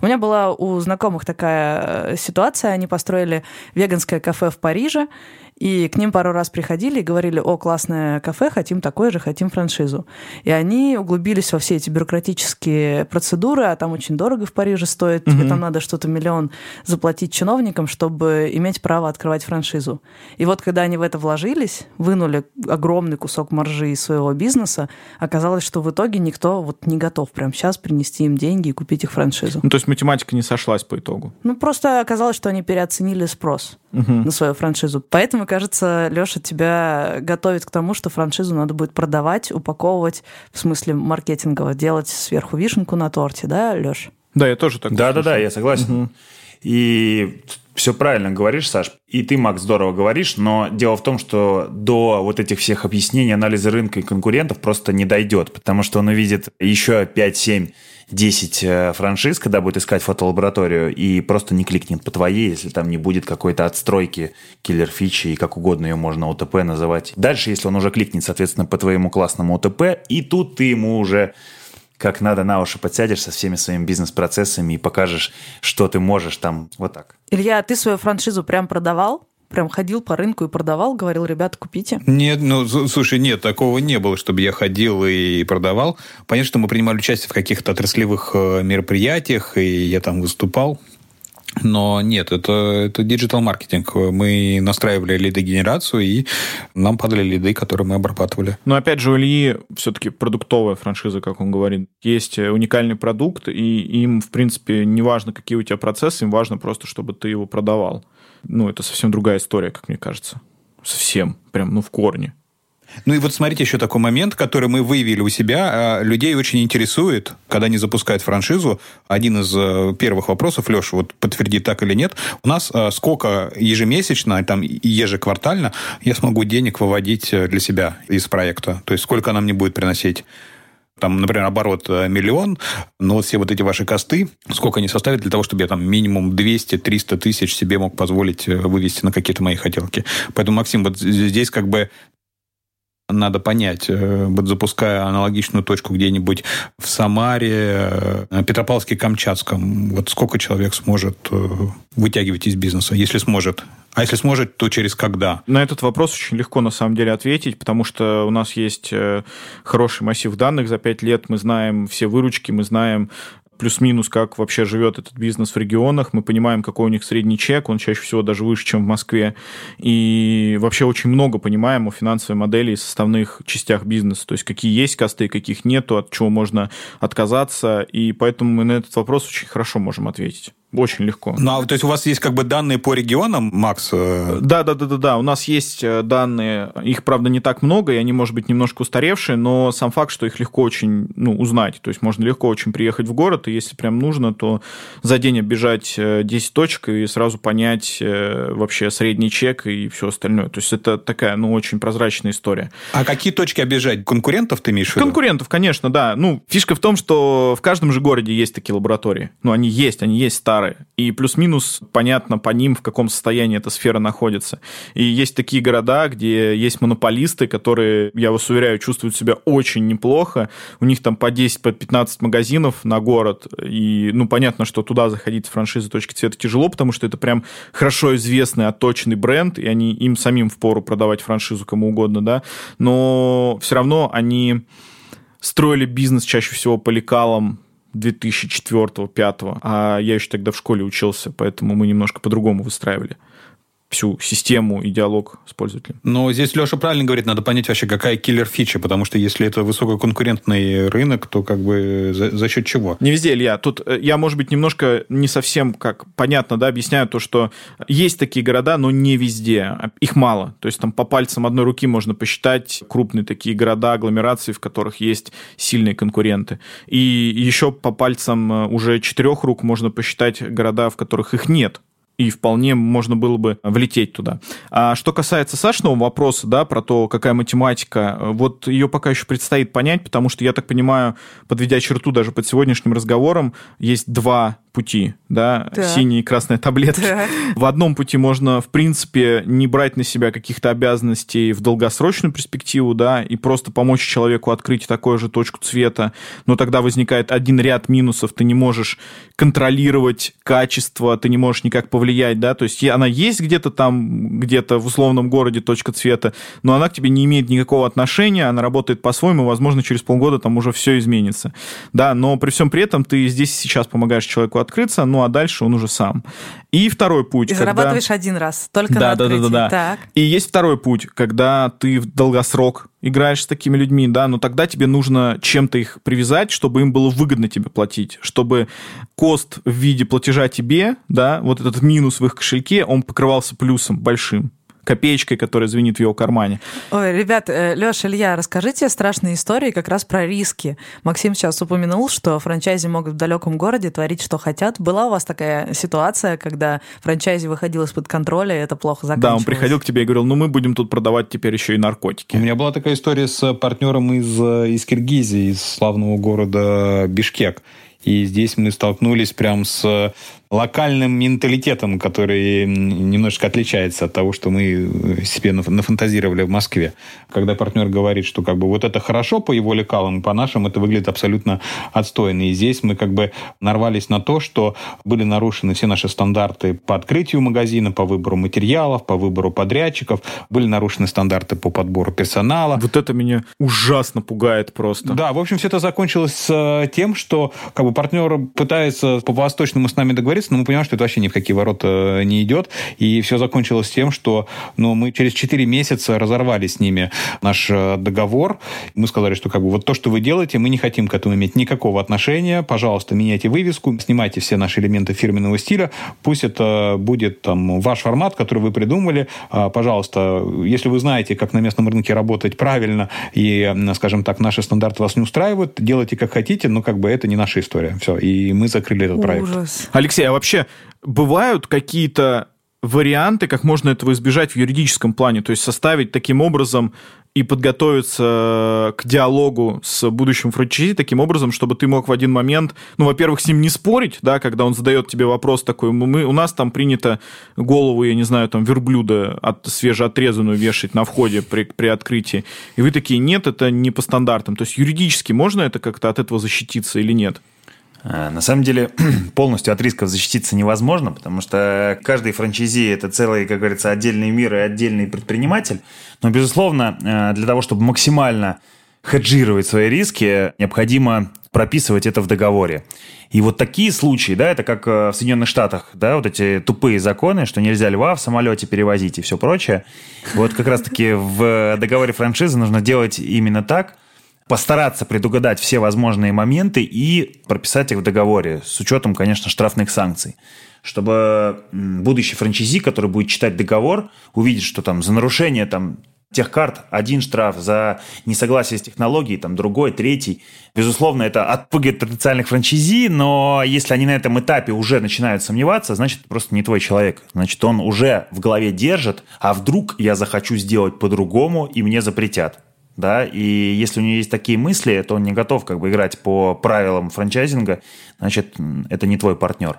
У меня была у знакомых такая э, ситуация, они построили веганское кафе в Париже, и к ним пару раз приходили и говорили, о, классное кафе, хотим такое же, хотим франшизу. И они углубились во все эти бюрократические процедуры, а там очень дорого в Париже стоит, угу. тебе там надо что-то миллион заплатить чиновникам, чтобы иметь право открывать франшизу. И вот когда они в это вложились, вынули огромный кусок маржи из своего бизнеса, оказалось, что в итоге никто вот не готов прямо сейчас принести им деньги и купить их франшизу. Ну, то есть математика не сошлась по итогу? Ну, просто оказалось, что они переоценили спрос угу. на свою франшизу. Поэтому кажется, Леша тебя готовит к тому, что франшизу надо будет продавать, упаковывать, в смысле маркетингово, делать сверху вишенку на торте, да, Леш? Да, я тоже так. Да, да, да, я согласен. Угу. И все правильно говоришь, Саш. И ты, Макс, здорово говоришь, но дело в том, что до вот этих всех объяснений, анализа рынка и конкурентов просто не дойдет, потому что он увидит еще 5-7 10 э, франшиз, когда будет искать фотолабораторию, и просто не кликнет по твоей, если там не будет какой-то отстройки киллер-фичи, и как угодно ее можно ОТП называть. Дальше, если он уже кликнет, соответственно, по твоему классному ОТП, и тут ты ему уже как надо на уши подсядешь со всеми своими бизнес-процессами и покажешь, что ты можешь там вот так. Илья, а ты свою франшизу прям продавал? Прям ходил по рынку и продавал, говорил, ребята, купите. Нет, ну, слушай, нет, такого не было, чтобы я ходил и продавал. Понятно, что мы принимали участие в каких-то отраслевых э, мероприятиях, и я там выступал. Но нет, это, это digital-маркетинг. Мы настраивали лидогенерацию, и нам падали лиды, которые мы обрабатывали. Но опять же, у Ильи все-таки продуктовая франшиза, как он говорит. Есть уникальный продукт, и им, в принципе, не важно, какие у тебя процессы, им важно просто, чтобы ты его продавал. Ну, это совсем другая история, как мне кажется. Совсем. Прям, ну, в корне. Ну и вот смотрите, еще такой момент, который мы выявили у себя. А, людей очень интересует, когда они запускают франшизу. Один из э, первых вопросов, Леша, вот подтверди так или нет. У нас э, сколько ежемесячно, там ежеквартально я смогу денег выводить э, для себя из проекта? То есть сколько она мне будет приносить? Там, например, оборот миллион, но вот все вот эти ваши косты, сколько они составят для того, чтобы я там минимум 200-300 тысяч себе мог позволить вывести на какие-то мои хотелки. Поэтому, Максим, вот здесь как бы надо понять, э, вот запуская аналогичную точку где-нибудь в Самаре, э, Петропавловске-Камчатском, вот сколько человек сможет э, вытягивать из бизнеса, если сможет? А если сможет, то через когда? На этот вопрос очень легко на самом деле ответить, потому что у нас есть хороший массив данных за пять лет, мы знаем все выручки, мы знаем плюс-минус, как вообще живет этот бизнес в регионах. Мы понимаем, какой у них средний чек, он чаще всего даже выше, чем в Москве. И вообще очень много понимаем о финансовой модели и составных частях бизнеса. То есть какие есть косты, каких нету, от чего можно отказаться. И поэтому мы на этот вопрос очень хорошо можем ответить. Очень легко. Ну, а то есть у вас есть как бы данные по регионам, Макс? Да, да, да, да, да. У нас есть э, данные. Их, правда, не так много, и они, может быть, немножко устаревшие, но сам факт, что их легко очень ну, узнать. То есть можно легко очень приехать в город, и если прям нужно, то за день оббежать 10 э, точек и сразу понять э, вообще средний чек и все остальное. То есть это такая, ну, очень прозрачная история. А какие точки обижать? Конкурентов ты имеешь в виду? Конкурентов, конечно, да. Ну, фишка в том, что в каждом же городе есть такие лаборатории. Ну, они есть, они есть старые пары. И плюс-минус понятно по ним, в каком состоянии эта сфера находится. И есть такие города, где есть монополисты, которые, я вас уверяю, чувствуют себя очень неплохо. У них там по 10, по 15 магазинов на город. И, ну, понятно, что туда заходить с франшизы «Точки цвета» тяжело, потому что это прям хорошо известный, отточенный бренд, и они им самим в пору продавать франшизу кому угодно, да. Но все равно они строили бизнес чаще всего по лекалам 2004-2005, а я еще тогда в школе учился, поэтому мы немножко по-другому выстраивали всю систему и диалог с пользователем. Но здесь Леша правильно говорит, надо понять вообще, какая киллер-фича, потому что если это высококонкурентный рынок, то как бы за, за счет чего? Не везде, Илья. Тут э, я, может быть, немножко не совсем как понятно, да, объясняю то, что есть такие города, но не везде. Их мало. То есть там по пальцам одной руки можно посчитать крупные такие города, агломерации, в которых есть сильные конкуренты. И еще по пальцам э, уже четырех рук можно посчитать города, в которых их нет и вполне можно было бы влететь туда. А что касается Сашного вопроса, да, про то, какая математика, вот ее пока еще предстоит понять, потому что, я так понимаю, подведя черту даже под сегодняшним разговором, есть два пути, да, да. синие и красные таблетки. Да. В одном пути можно, в принципе, не брать на себя каких-то обязанностей в долгосрочную перспективу, да, и просто помочь человеку открыть такую же точку цвета, но тогда возникает один ряд минусов, ты не можешь контролировать качество, ты не можешь никак повлиять, да, то есть она есть где-то там, где-то в условном городе точка цвета, но она к тебе не имеет никакого отношения, она работает по-своему, возможно, через полгода там уже все изменится, да, но при всем при этом ты здесь сейчас помогаешь человеку открыться, ну а дальше он уже сам. И второй путь. И когда... зарабатываешь один раз, только да, на да, да, да, да. Так. И есть второй путь, когда ты в долгосрок играешь с такими людьми, да, но тогда тебе нужно чем-то их привязать, чтобы им было выгодно тебе платить, чтобы кост в виде платежа тебе, да, вот этот минус в их кошельке, он покрывался плюсом большим копеечкой, которая звенит в его кармане. Ой, ребят, э, Леша, Илья, расскажите страшные истории как раз про риски. Максим сейчас упомянул, что франчайзи могут в далеком городе творить, что хотят. Была у вас такая ситуация, когда франчайзи выходил из-под контроля, и это плохо заканчивалось? Да, он приходил к тебе и говорил, ну мы будем тут продавать теперь еще и наркотики. У меня была такая история с партнером из, э, из Киргизии, из славного города Бишкек. И здесь мы столкнулись прям с локальным менталитетом, который немножечко отличается от того, что мы себе нафантазировали в Москве. Когда партнер говорит, что как бы вот это хорошо по его лекалам, по нашим это выглядит абсолютно отстойно. И здесь мы как бы нарвались на то, что были нарушены все наши стандарты по открытию магазина, по выбору материалов, по выбору подрядчиков, были нарушены стандарты по подбору персонала. Вот это меня ужасно пугает просто. Да, в общем, все это закончилось э, тем, что как бы партнер пытается по-восточному с нами договориться, но мы понимаем, что это вообще ни в какие ворота э, не идет. И все закончилось тем, что ну, мы через 4 месяца разорвали с ними наш э, договор. Мы сказали, что как бы вот то, что вы делаете, мы не хотим к этому иметь никакого отношения. Пожалуйста, меняйте вывеску, снимайте все наши элементы фирменного стиля. Пусть это будет там ваш формат, который вы придумали. А, пожалуйста, если вы знаете, как на местном рынке работать правильно и, скажем так, наши стандарты вас не устраивают, делайте как хотите, но как бы это не наша история. Все, и мы закрыли этот Ужас. проект. Алексей, а вообще бывают какие-то варианты, как можно этого избежать в юридическом плане, то есть составить таким образом и подготовиться к диалогу с будущим франчайзи таким образом, чтобы ты мог в один момент, ну, во-первых, с ним не спорить, да, когда он задает тебе вопрос такой, мы, у нас там принято голову, я не знаю, там, верблюда от, свежеотрезанную вешать на входе при, при открытии, и вы такие, нет, это не по стандартам, то есть юридически можно это как-то от этого защититься или нет? Э, на самом деле *clears throat* полностью от рисков защититься невозможно, потому что каждый франчайзи – это целый, как говорится, отдельный мир и отдельный предприниматель. Но, безусловно, э, для того, чтобы максимально хеджировать свои риски, необходимо прописывать это в договоре. И вот такие случаи, да, это как э, в Соединенных Штатах, да, вот эти тупые законы, что нельзя льва в самолете перевозить и все прочее. Вот как раз-таки в договоре франшизы нужно делать именно так, постараться предугадать все возможные моменты и прописать их в договоре с учетом, конечно, штрафных санкций чтобы будущий франчайзи, который будет читать договор, увидит, что там за нарушение там, тех карт один штраф, за несогласие с технологией там другой, третий. Безусловно, это отпугивает потенциальных франчайзи, но если они на этом этапе уже начинают сомневаться, значит, просто не твой человек. Значит, он уже в голове держит, а вдруг я захочу сделать по-другому, и мне запретят да, и если у него есть такие мысли, то он не готов как бы играть по правилам франчайзинга, значит, это не твой партнер.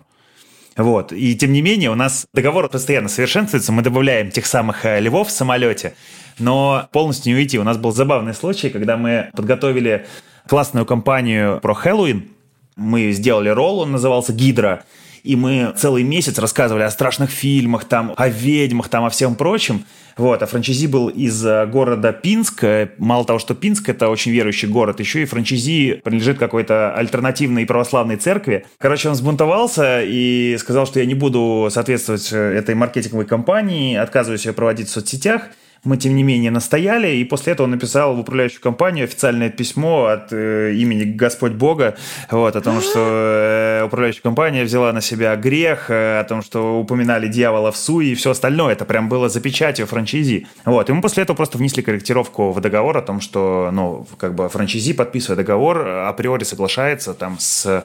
Вот. И тем не менее, у нас договор постоянно совершенствуется, мы добавляем тех самых э, львов в самолете, но полностью не уйти. У нас был забавный случай, когда мы подготовили классную кампанию про Хэллоуин, мы сделали ролл, он назывался «Гидра», и мы целый месяц рассказывали о страшных фильмах, там, о ведьмах, там, о всем прочем. Вот, а франчайзи был из э, города Пинск. Мало того, что Пинск это очень верующий город, еще и франчайзи принадлежит какой-то альтернативной православной церкви. Короче, он сбунтовался и сказал, что я не буду соответствовать э, этой маркетинговой кампании, отказываюсь ее проводить в соцсетях. Мы, тем не менее, настояли, и после этого он написал в управляющую компанию официальное письмо от э, имени Господь Бога вот, о том, что *gasps* э, управляющая компания взяла на себя грех, э, о том, что упоминали дьявола в суе и все остальное. Это прям было за печатью франчайзи. Вот, и мы после этого просто внесли корректировку в договор о том, что ну, как бы франчайзи, подписывая договор, априори соглашается там с э,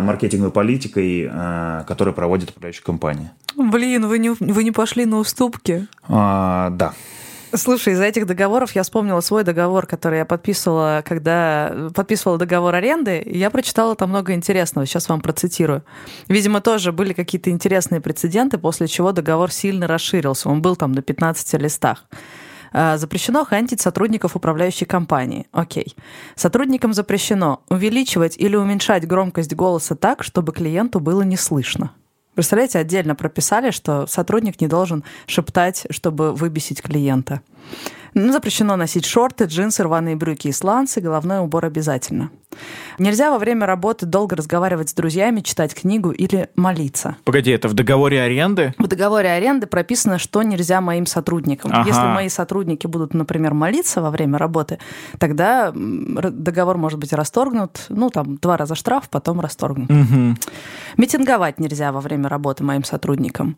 маркетинговой политикой, э, которую проводит управляющая компания. Блин, вы не, вы не пошли на уступки? А, да. Слушай, из-за этих договоров я вспомнила свой договор, который я подписывала, когда подписывала договор аренды, и я прочитала там много интересного. Сейчас вам процитирую. Видимо, тоже были какие-то интересные прецеденты, после чего договор сильно расширился. Он был там на 15 листах. А, запрещено хантить сотрудников управляющей компании. Окей. Сотрудникам запрещено увеличивать или уменьшать громкость голоса так, чтобы клиенту было не слышно. Представляете, отдельно прописали, что сотрудник не должен шептать, чтобы выбесить клиента. Ну, запрещено носить шорты, джинсы, рваные брюки и сланцы, головной убор обязательно. Нельзя во время работы долго разговаривать с друзьями, читать книгу или молиться. Погоди, это в договоре аренды? В договоре аренды прописано, что нельзя моим сотрудникам. Ага. Если мои сотрудники будут, например, молиться во время работы, тогда договор может быть расторгнут. Ну, там, два раза штраф, потом расторгнут. Угу. Митинговать нельзя во время работы моим сотрудникам.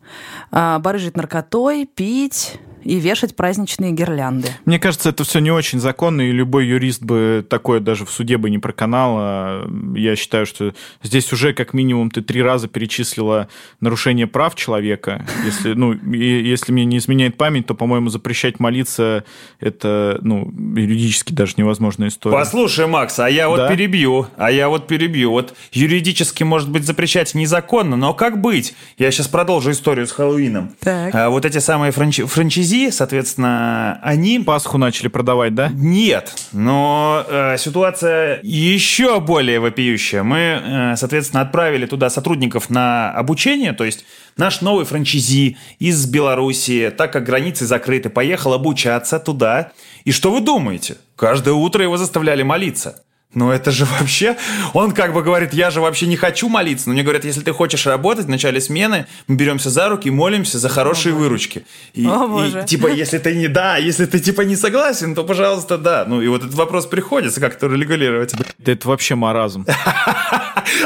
А, барыжить наркотой, пить и вешать праздничные гирлянды. Мне кажется, это все не очень законно, и любой юрист бы такое даже в суде бы не проканал. А Я считаю, что здесь уже как минимум ты три раза перечислила нарушение прав человека. Если, ну, и если мне не изменяет память, то, по-моему, запрещать молиться это ну, юридически даже невозможная история. Послушай, Макс, а я вот Да? перебью, а я вот перебью. Вот юридически, может быть, запрещать незаконно, но как быть? Я сейчас продолжу историю с Хэллоуином. Так. А вот эти самые франчи- франчайзи, соответственно, они Пасху начали продавать, да? Нет, но э, ситуация еще более вопиющая. Мы, э, соответственно, отправили туда сотрудников на обучение, то есть наш новый франчайзи из Белоруссии, так как границы закрыты, поехал обучаться туда. И что вы думаете? Каждое утро его заставляли молиться. Ну это же вообще... Он как бы говорит, я же вообще не хочу молиться. Но мне говорят, если ты хочешь работать в начале смены, мы беремся за руки и молимся за хорошие выручки. И, О, и, Боже. типа, если ты не да, если ты типа не согласен, то, пожалуйста, да. Ну и вот этот вопрос приходится как-то регулировать. Да Это вообще маразм. *laughs*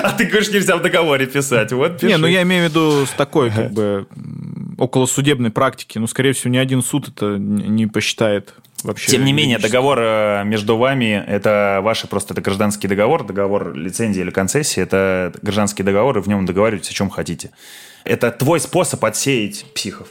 А ты говоришь, нельзя в договоре писать. Вот пиши. Не, ну я имею в виду с такой, как бы, м, околосудебной практики. Ну, скорее всего, ни один суд это не посчитает вообще. Тем не менее, договор э, между вами это ваше просто это гражданский договор, договор лицензии или концессии, это гражданский договор, и в нем договариваетесь о чем хотите. Это твой способ отсеять психов.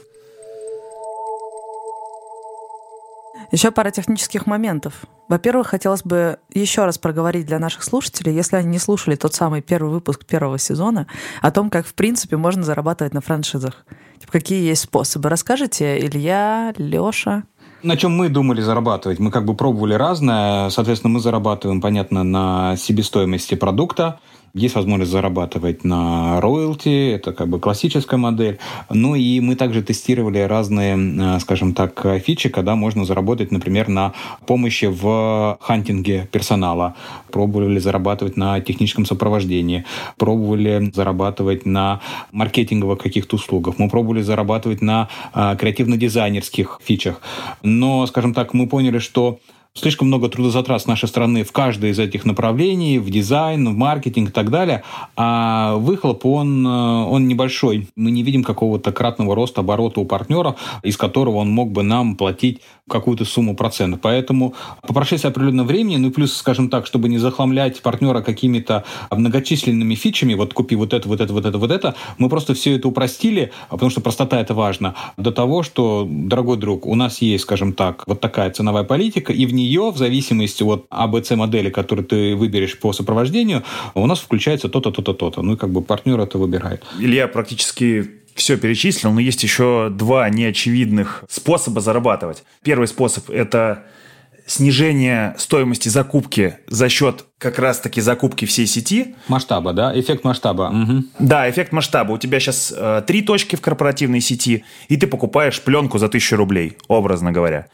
Еще пара технических моментов. Во-первых, хотелось бы еще раз проговорить для наших слушателей, если они не слушали тот самый первый выпуск первого сезона, о том, как в принципе можно зарабатывать на франшизах. Типа, какие есть способы. Расскажите, Илья, Леша. На чем мы думали зарабатывать? Мы как бы пробовали разное. Соответственно, мы зарабатываем, понятно, на себестоимости продукта. Есть возможность зарабатывать на роялти, это как бы классическая модель. Ну и мы также тестировали разные, э, скажем так, фичи, когда можно заработать, например, на помощи в хантинге персонала. Пробовали зарабатывать на техническом сопровождении. Пробовали зарабатывать на маркетинговых каких-то услугах. Мы пробовали зарабатывать на э, креативно-дизайнерских фичах. Но, скажем так, мы поняли, что слишком много трудозатрат с нашей стороны в каждое из этих направлений, в дизайн, в маркетинг и так далее, а выхлоп, он, э, он небольшой. Мы не видим какого-то кратного роста оборота у партнера, из которого он мог бы нам платить какую-то сумму процентов. Поэтому по прошествии определенного времени, ну и плюс, скажем так, чтобы не захламлять партнера какими-то многочисленными фичами, вот купи вот это, вот это, вот это, вот это, мы просто все это упростили, потому что простота это важно, до того, что, дорогой друг, у нас есть, скажем так, вот такая ценовая политика, и в нее, в зависимости от АБЦ модели, которую ты выберешь по сопровождению, у нас включается то-то, то-то, то-то. Ну и как бы партнер это выбирает. Илья практически все перечислил, но есть еще два неочевидных способа зарабатывать. Первый способ – это снижение стоимости закупки за счет как раз-таки закупки всей сети. Масштаба, да? Эффект масштаба. Мгм. Да, эффект масштаба. У тебя сейчас э, три точки в корпоративной сети, и ты покупаешь пленку за 1000 рублей, образно говоря.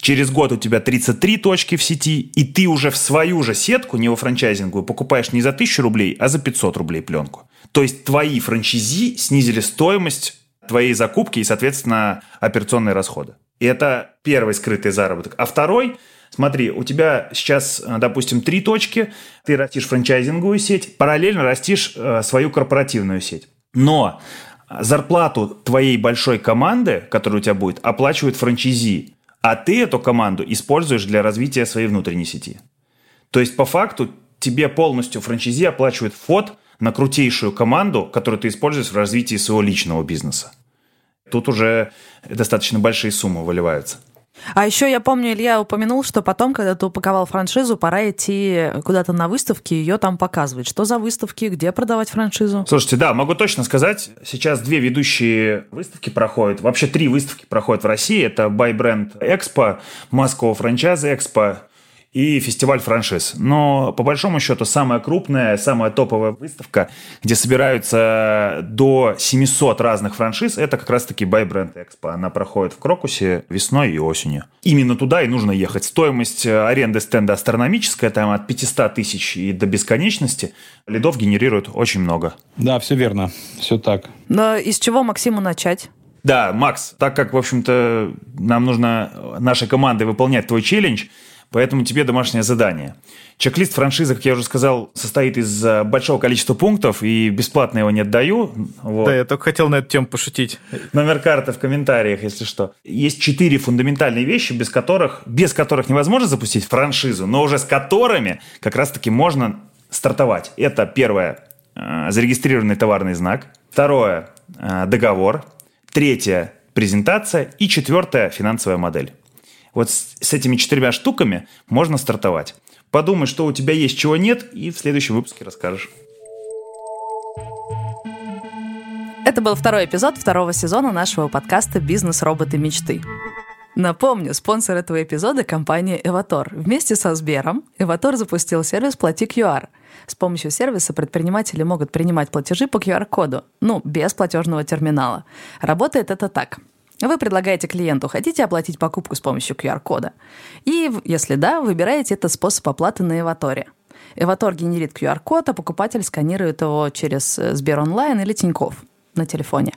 Через год у тебя 33 точки в сети, и ты уже в свою же сетку, не во франчайзинговую, покупаешь не за 1000 рублей, а за 500 рублей пленку. То есть твои франчайзи снизили стоимость твоей закупки и, соответственно, операционные расходы. И это первый скрытый заработок. А второй, смотри, у тебя сейчас, э, допустим, три точки, ты растишь франчайзинговую сеть, параллельно растишь э, свою корпоративную сеть. Но зарплату твоей большой команды, которая у тебя будет, оплачивают франчайзи, а ты эту команду используешь для развития своей внутренней сети. То есть, по факту, тебе полностью франчайзи оплачивает вход на крутейшую команду, которую ты используешь в развитии своего личного бизнеса. Тут уже достаточно большие суммы выливаются. А еще я помню, Илья упомянул, что потом, когда ты упаковал франшизу, пора идти куда-то на выставки и ее там показывать. Что за выставки, где продавать франшизу? Слушайте, да, могу точно сказать, сейчас две ведущие выставки проходят, вообще три выставки проходят в России. Это Buy Brand Expo, Moscow Franchise Expo и фестиваль франшиз. Но по большому счету самая крупная, самая топовая выставка, где собираются до 700 разных франшиз, это как раз-таки Buy Brand Expo. Она проходит в Крокусе весной и осенью. Именно туда и нужно ехать. Стоимость э, аренды стенда астрономическая, там от 500 тысяч и до бесконечности. Лидов генерирует очень много. Да, все верно. Все так. Но из чего Максиму начать? Да, Макс, так как, в общем-то, нам нужно нашей командой выполнять твой челлендж, Поэтому тебе домашнее задание. Чек-лист франшизы, как я уже сказал, состоит из э, большого количества пунктов, и бесплатно его не отдаю. Вот. Да, я только хотел на эту тему пошутить. Номер карты в комментариях, если что. Есть четыре фундаментальные вещи, без которых, без которых невозможно запустить франшизу, но уже с которыми как раз-таки можно стартовать. Это первое э, – зарегистрированный товарный знак. Второе э, – договор. Третье – презентация. И четвертое – финансовая модель. Вот с, с этими четырьмя штуками можно стартовать. Подумай, что у тебя есть, чего нет, и в следующем выпуске расскажешь. Это был второй эпизод второго сезона нашего подкаста «Бизнес-роботы мечты». Напомню, спонсор этого эпизода – компания Эватор. Вместе со Сбером Эватор запустил сервис «Плати QR». С помощью сервиса предприниматели могут принимать платежи по QR-коду, ну, без платежного терминала. Работает это так. Вы предлагаете клиенту, хотите оплатить покупку с помощью QR-кода? И, если да, выбираете этот способ оплаты на Эваторе. Эватор генерит QR-код, а покупатель сканирует его через Сбер онлайн или Тиньков на телефоне.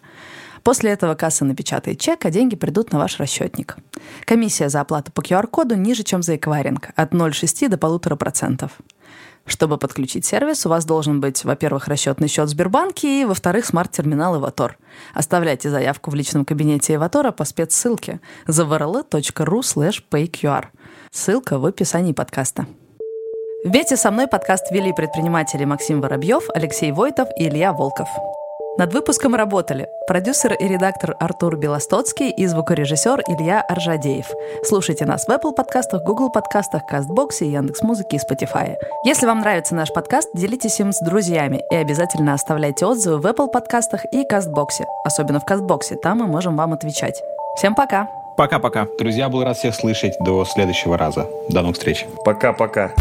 После этого касса напечатает чек, а деньги придут на ваш расчетник. Комиссия за оплату по QR-коду ниже, чем за эквайринг, от 0,6 до 1,5%. Чтобы подключить сервис, у вас должен быть, во-первых, расчетный счет в Сбербанке и, во-вторых, смарт-терминал Эватор. Оставляйте заявку в личном кабинете Эватора по спецссылке zavrl.ru slash payqr. Ссылка в описании подкаста. Вместе со мной подкаст вели предприниматели Максим Воробьев, Алексей Войтов и Илья Волков. Над выпуском работали продюсер и редактор Артур Белостоцкий и звукорежиссер Илья Аржадеев. Слушайте нас в Apple подкастах, Google подкастах, CastBox, Яндекс.Музыке и Spotify. Если вам нравится наш подкаст, делитесь им с друзьями и обязательно оставляйте отзывы в Apple подкастах и CastBox, особенно в CastBox, там мы можем вам отвечать. Всем пока! Пока-пока. Друзья, был рад всех слышать. До следующего раза. До новых встреч. Пока-пока.